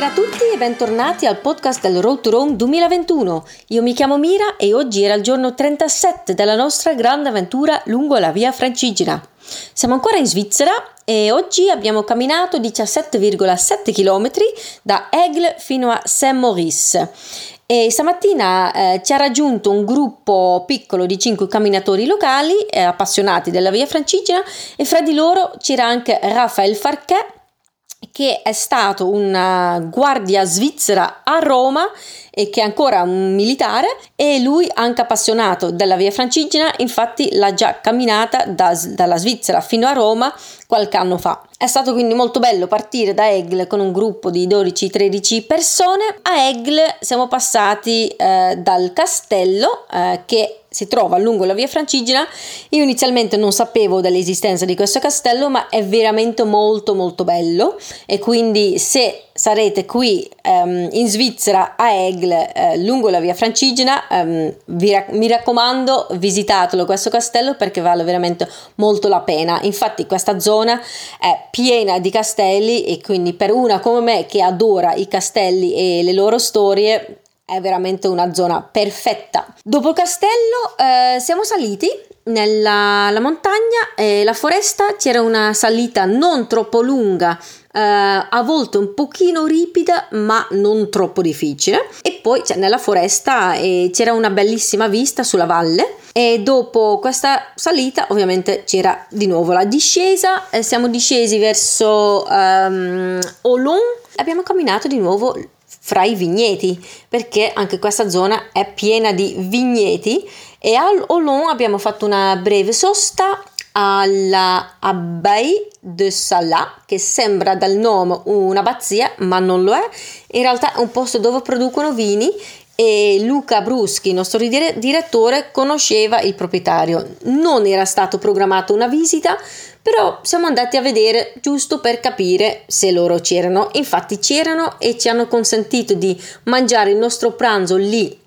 Buonasera a tutti e bentornati al podcast del Road to Rome 2021. Io mi chiamo Mira e oggi era il giorno 37 della nostra grande avventura lungo la via Francigena. Siamo ancora in Svizzera e oggi abbiamo camminato 17,7 km da Aigle fino a Saint-Maurice. E stamattina eh, ci ha raggiunto un gruppo piccolo di 5 camminatori locali eh, appassionati della via Francigena e fra di loro c'era anche Raphael Farquet che è stato una guardia svizzera a Roma e che è ancora un militare e lui anche appassionato della via francigena infatti l'ha già camminata da, dalla Svizzera fino a Roma qualche anno fa. È stato quindi molto bello partire da Egle con un gruppo di 12-13 persone. A Egle siamo passati eh, dal castello eh, che si trova lungo la via Francigena. Io inizialmente non sapevo dell'esistenza di questo castello, ma è veramente molto molto bello e quindi se sarete qui um, in Svizzera a Egle eh, lungo la via Francigena, um, vi, mi raccomando visitatelo questo castello perché vale veramente molto la pena. Infatti questa zona è piena di castelli e quindi per una come me che adora i castelli e le loro storie è veramente una zona perfetta. Dopo il castello eh, siamo saliti nella montagna e la foresta c'era una salita non troppo lunga Uh, a volte un pochino ripida ma non troppo difficile. E poi cioè, nella foresta eh, c'era una bellissima vista sulla valle. E dopo questa salita ovviamente c'era di nuovo la discesa. Eh, siamo discesi verso um, Olon. Abbiamo camminato di nuovo fra i vigneti, perché anche questa zona è piena di vigneti e a Olon abbiamo fatto una breve sosta alla Abbaye de Salat, che sembra dal nome un'abbazia, ma non lo è. In realtà è un posto dove producono vini e Luca Bruschi, nostro direttore, conosceva il proprietario. Non era stato programmato una visita, però siamo andati a vedere giusto per capire se loro c'erano. Infatti c'erano e ci hanno consentito di mangiare il nostro pranzo lì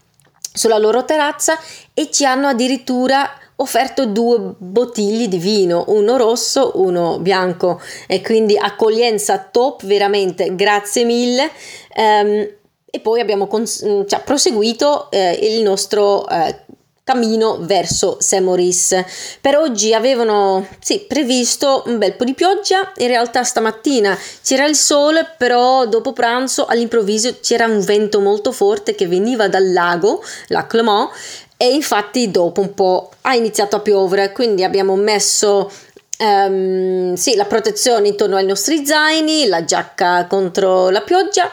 sulla loro terrazza e ci hanno addirittura offerto due bottiglie di vino, uno rosso, uno bianco e quindi accoglienza top veramente, grazie mille. Um, e poi abbiamo cons- cioè, proseguito eh, il nostro eh, cammino verso Saint Maurice. Per oggi avevano sì, previsto un bel po' di pioggia, in realtà stamattina c'era il sole, però dopo pranzo all'improvviso c'era un vento molto forte che veniva dal lago, la Clermont, e infatti dopo un po' ha iniziato a piovere, quindi abbiamo messo Um, sì, la protezione intorno ai nostri zaini, la giacca contro la pioggia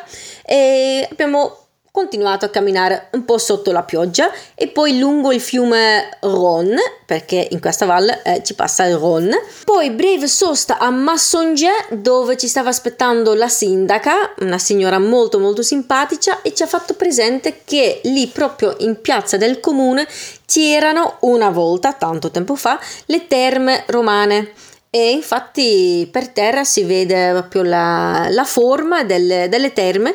e abbiamo continuato a camminare un po' sotto la pioggia e poi lungo il fiume Rhône, perché in questa valle eh, ci passa il Rhône. Poi breve sosta a Massonget dove ci stava aspettando la sindaca, una signora molto molto simpatica e ci ha fatto presente che lì proprio in piazza del comune c'erano una volta, tanto tempo fa, le terme romane e infatti per terra si vede proprio la, la forma delle, delle, terme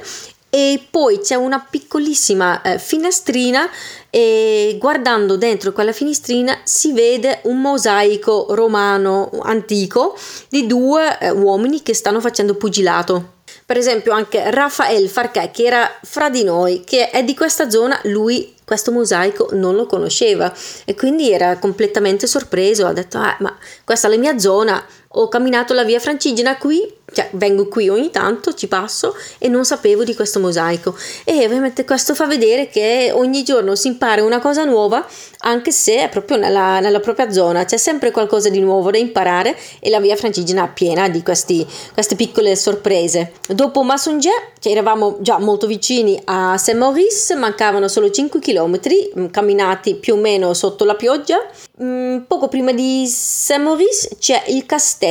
e poi c'è una piccolissima eh, finestrina e guardando dentro quella finestrina si vede un mosaico romano antico di due eh, uomini che stanno facendo pugilato. Per esempio anche Raffaele Farquet che era fra di noi, che è di questa zona, lui questo mosaico non lo conosceva. E quindi era completamente sorpreso, ha detto ah, ma questa è la mia zona, ho camminato la via Francigena qui cioè vengo qui ogni tanto, ci passo e non sapevo di questo mosaico e ovviamente questo fa vedere che ogni giorno si impara una cosa nuova anche se è proprio nella, nella propria zona, c'è sempre qualcosa di nuovo da imparare e la via francigena è piena di questi, queste piccole sorprese. Dopo Massonget, cioè eravamo già molto vicini a Saint-Maurice, mancavano solo 5 km mm, camminati più o meno sotto la pioggia. Mm, poco prima di Saint-Maurice c'è il castello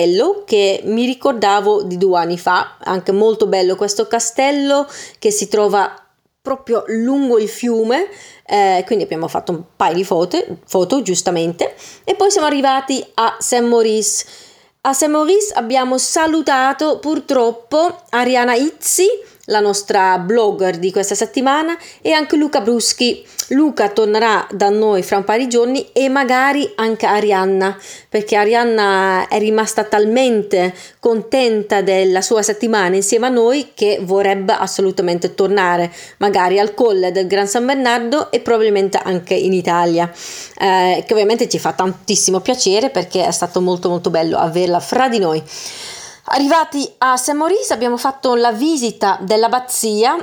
che mi ricordavo di due anni fa, anche molto bello questo castello che si trova proprio lungo il fiume, eh, quindi abbiamo fatto un paio di foto, foto giustamente, e poi siamo arrivati a Saint Maurice. A Saint Maurice abbiamo salutato purtroppo Ariana Izzi la nostra blogger di questa settimana, e anche Luca Bruschi. Luca tornerà da noi fra un paio di giorni e magari anche Arianna, perché Arianna è rimasta talmente contenta della sua settimana insieme a noi che vorrebbe assolutamente tornare, magari al colle del Gran San Bernardo e probabilmente anche in Italia, eh, che ovviamente ci fa tantissimo piacere perché è stato molto molto bello averla fra di noi. Arrivati a Saint Maurice abbiamo fatto la visita dell'abbazia,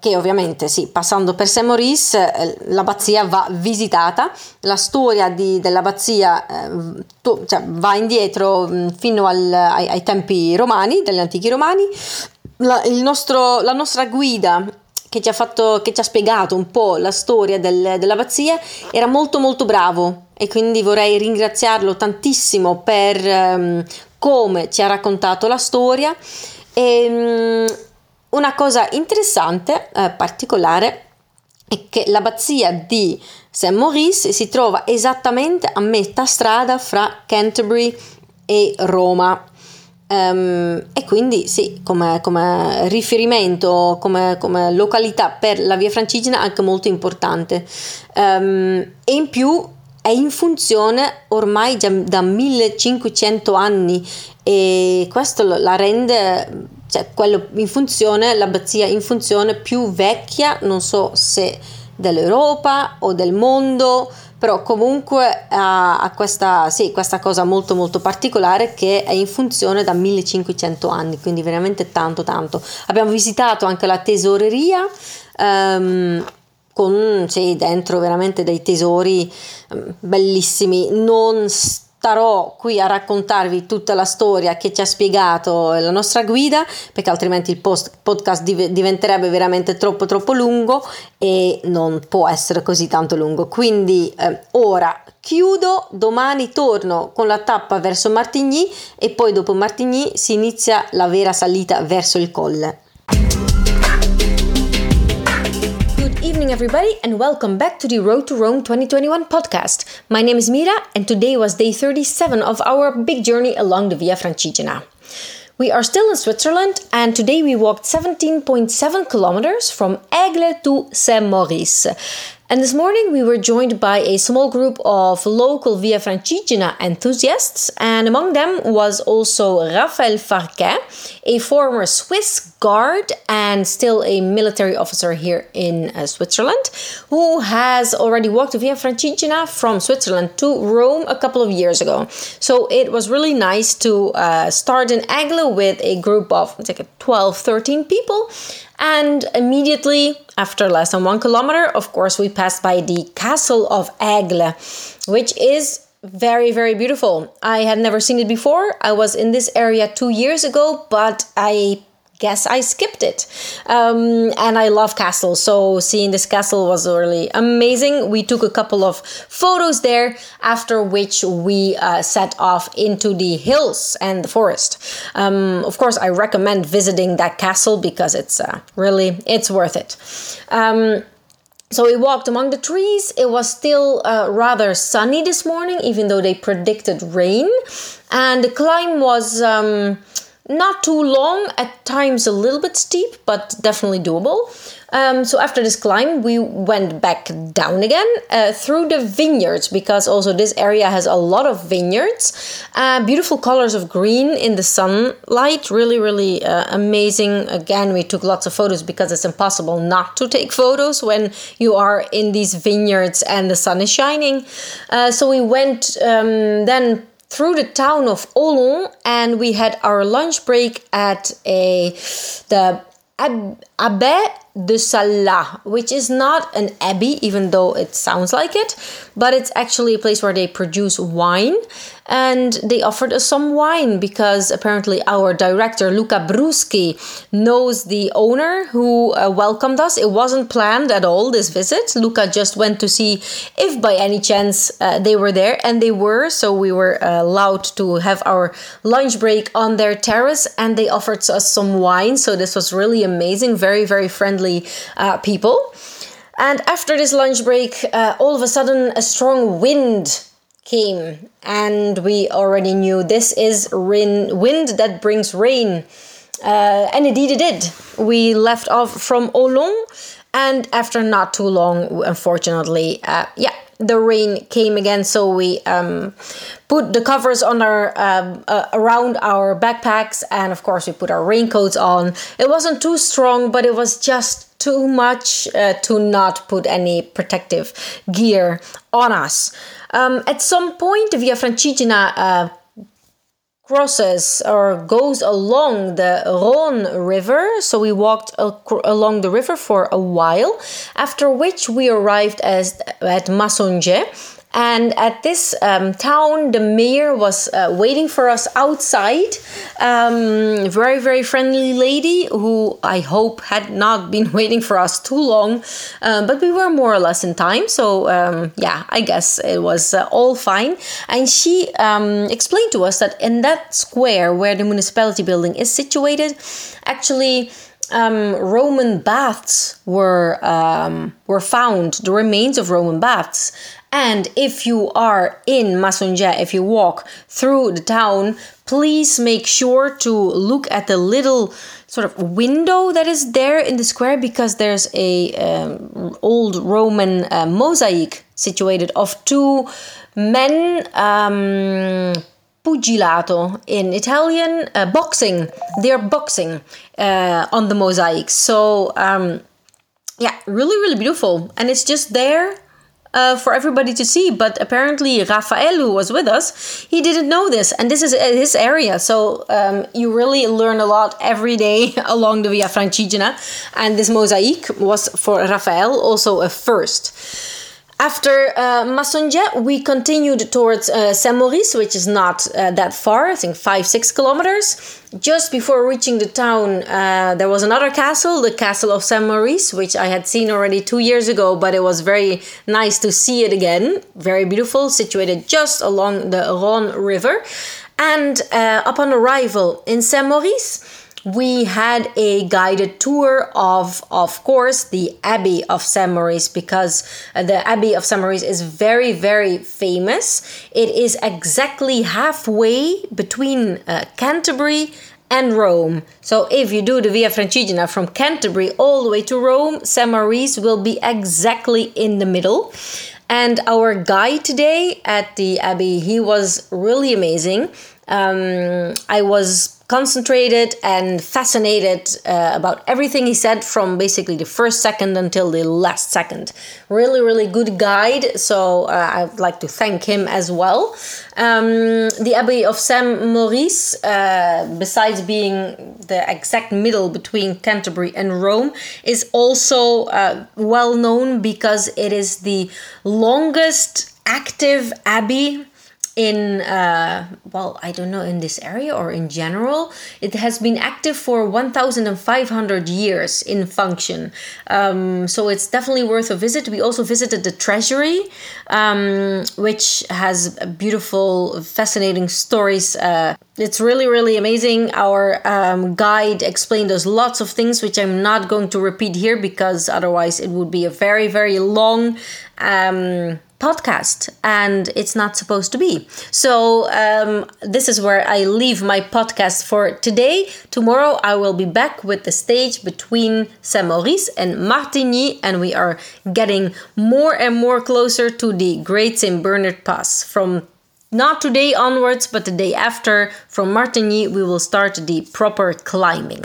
che ovviamente sì, passando per Saint Maurice eh, l'abbazia va visitata, la storia di, dell'abbazia eh, to, cioè, va indietro mm, fino al, ai, ai, tempi romani, degli antichi romani, la, nostro, la nostra guida che ci, ha fatto, che ci ha spiegato un po' la storia del, dell'abbazia era molto molto bravo e quindi vorrei ringraziarlo tantissimo per um, come ci ha raccontato la storia. E, um, una cosa interessante, eh, particolare, è che l'abbazia di St. Maurice si trova esattamente a metà strada fra Canterbury e Roma. Um, e quindi sì, come, come riferimento, come, come, località per la via francigena anche molto importante. Um, e in più è in funzione ormai da 1500 anni e questo la rende, cioè quello in funzione, l'abbazia in funzione più vecchia, non so se dell'Europa o del mondo, però comunque ha, ha questa, sì, questa, cosa molto molto particolare che è in funzione da 1500 anni, quindi veramente tanto tanto. Abbiamo visitato anche la tesoreria. Um, con sì, dentro veramente dei tesori mm, bellissimi. Non starò qui a raccontarvi tutta la storia che ci ha spiegato la nostra guida, perché altrimenti il post- podcast div- diventerebbe veramente troppo troppo lungo e non può essere così tanto lungo. Quindi eh, ora chiudo, domani torno con la tappa verso Martigny e poi dopo Martigny si inizia la vera salita verso il colle. Evening, everybody, and welcome back to the Road to Rome 2021 podcast. My name is Mira, and today was day 37 of our big journey along the Via Francigena. We are still in Switzerland, and today we walked 17.7 kilometers from Aigle to Saint Maurice. And this morning we were joined by a small group of local Via Francigena enthusiasts, and among them was also Raphael Farquet, a former Swiss guard and still a military officer here in uh, Switzerland, who has already walked Via Francigena from Switzerland to Rome a couple of years ago. So it was really nice to uh, start in Aglo with a group of like 12, 13 people and immediately after less than one kilometer, of course, we passed by the castle of Aigle, which is very, very beautiful. I had never seen it before. I was in this area two years ago, but I guess I skipped it. Um, and I love castles, so seeing this castle was really amazing. We took a couple of photos there, after which we uh, set off into the hills and the forest. Um, of course, I recommend visiting that castle because it's uh, really it's worth it. Um, so we walked among the trees. It was still uh, rather sunny this morning, even though they predicted rain, and the climb was um, not too long, at times a little bit steep, but definitely doable. Um, so after this climb, we went back down again uh, through the vineyards because also this area has a lot of vineyards. Uh, beautiful colors of green in the sunlight, really, really uh, amazing. Again, we took lots of photos because it's impossible not to take photos when you are in these vineyards and the sun is shining. Uh, so we went um, then through the town of Olon and we had our lunch break at a the Abbe de Salah, which is not an abbey, even though it sounds like it, but it's actually a place where they produce wine. And they offered us some wine because apparently our director, Luca Bruschi, knows the owner who uh, welcomed us. It wasn't planned at all, this visit. Luca just went to see if by any chance uh, they were there, and they were. So we were uh, allowed to have our lunch break on their terrace, and they offered us some wine. So this was really amazing, very, very friendly uh, people. And after this lunch break, uh, all of a sudden a strong wind came, and we already knew this is rain, wind that brings rain. Uh, and indeed it did. We left off from Olon, and after not too long, unfortunately, uh, yeah, the rain came again. So we um, put the covers on our um, uh, around our backpacks, and of course we put our raincoats on. It wasn't too strong, but it was just too much uh, to not put any protective gear on us. Um, at some point, Via Francigena uh, crosses or goes along the Rhône River. So we walked al- along the river for a while, after which we arrived as, at Massonget and at this um, town, the mayor was uh, waiting for us outside. Um, very, very friendly lady who I hope had not been waiting for us too long. Um, but we were more or less in time. So, um, yeah, I guess it was uh, all fine. And she um, explained to us that in that square where the municipality building is situated, actually, um, Roman baths were um, were found, the remains of Roman baths, and if you are in Massonget, if you walk through the town, please make sure to look at the little sort of window that is there in the square because there's a um, old Roman uh, mosaic situated of two men. Um, pugilato in Italian, uh, boxing. They're boxing uh, on the mosaic. So, um, yeah, really, really beautiful. And it's just there uh, for everybody to see. But apparently, Raphael, who was with us, he didn't know this, and this is his area. So um, you really learn a lot every day along the Via Francigena, and this mosaic was for Raphael also a first. After uh, we continued towards uh, Saint Maurice, which is not uh, that far, I think five, six kilometers. Just before reaching the town, uh, there was another castle, the Castle of Saint Maurice, which I had seen already two years ago, but it was very nice to see it again. Very beautiful, situated just along the Rhône River. And uh, upon arrival in Saint Maurice, we had a guided tour of, of course, the Abbey of Saint Maurice because the Abbey of Saint Maurice is very, very famous. It is exactly halfway between uh, Canterbury and Rome. So if you do the Via Francigena from Canterbury all the way to Rome, Saint Maurice will be exactly in the middle. And our guide today at the Abbey, he was really amazing. Um, I was concentrated and fascinated uh, about everything he said from basically the first second until the last second. Really, really good guide. So uh, I'd like to thank him as well. Um, the Abbey of Saint Maurice, uh, besides being the exact middle between Canterbury and Rome, is also uh, well known because it is the longest active abbey in uh, well i don't know in this area or in general it has been active for 1500 years in function. Um, so it's definitely worth a visit. We also visited the treasury um, which has beautiful fascinating stories. Uh, it's really really amazing. Our um, guide explained us lots of things which i'm not going to repeat here because otherwise it would be a very very long um, podcast and it's not supposed to be. So, um, this is where I leave my podcast for today. Tomorrow, I will be back with the stage between Saint Maurice and Martigny, and we are getting more and more closer to the Great Saint Bernard Pass. From not today onwards, but the day after, from Martigny, we will start the proper climbing.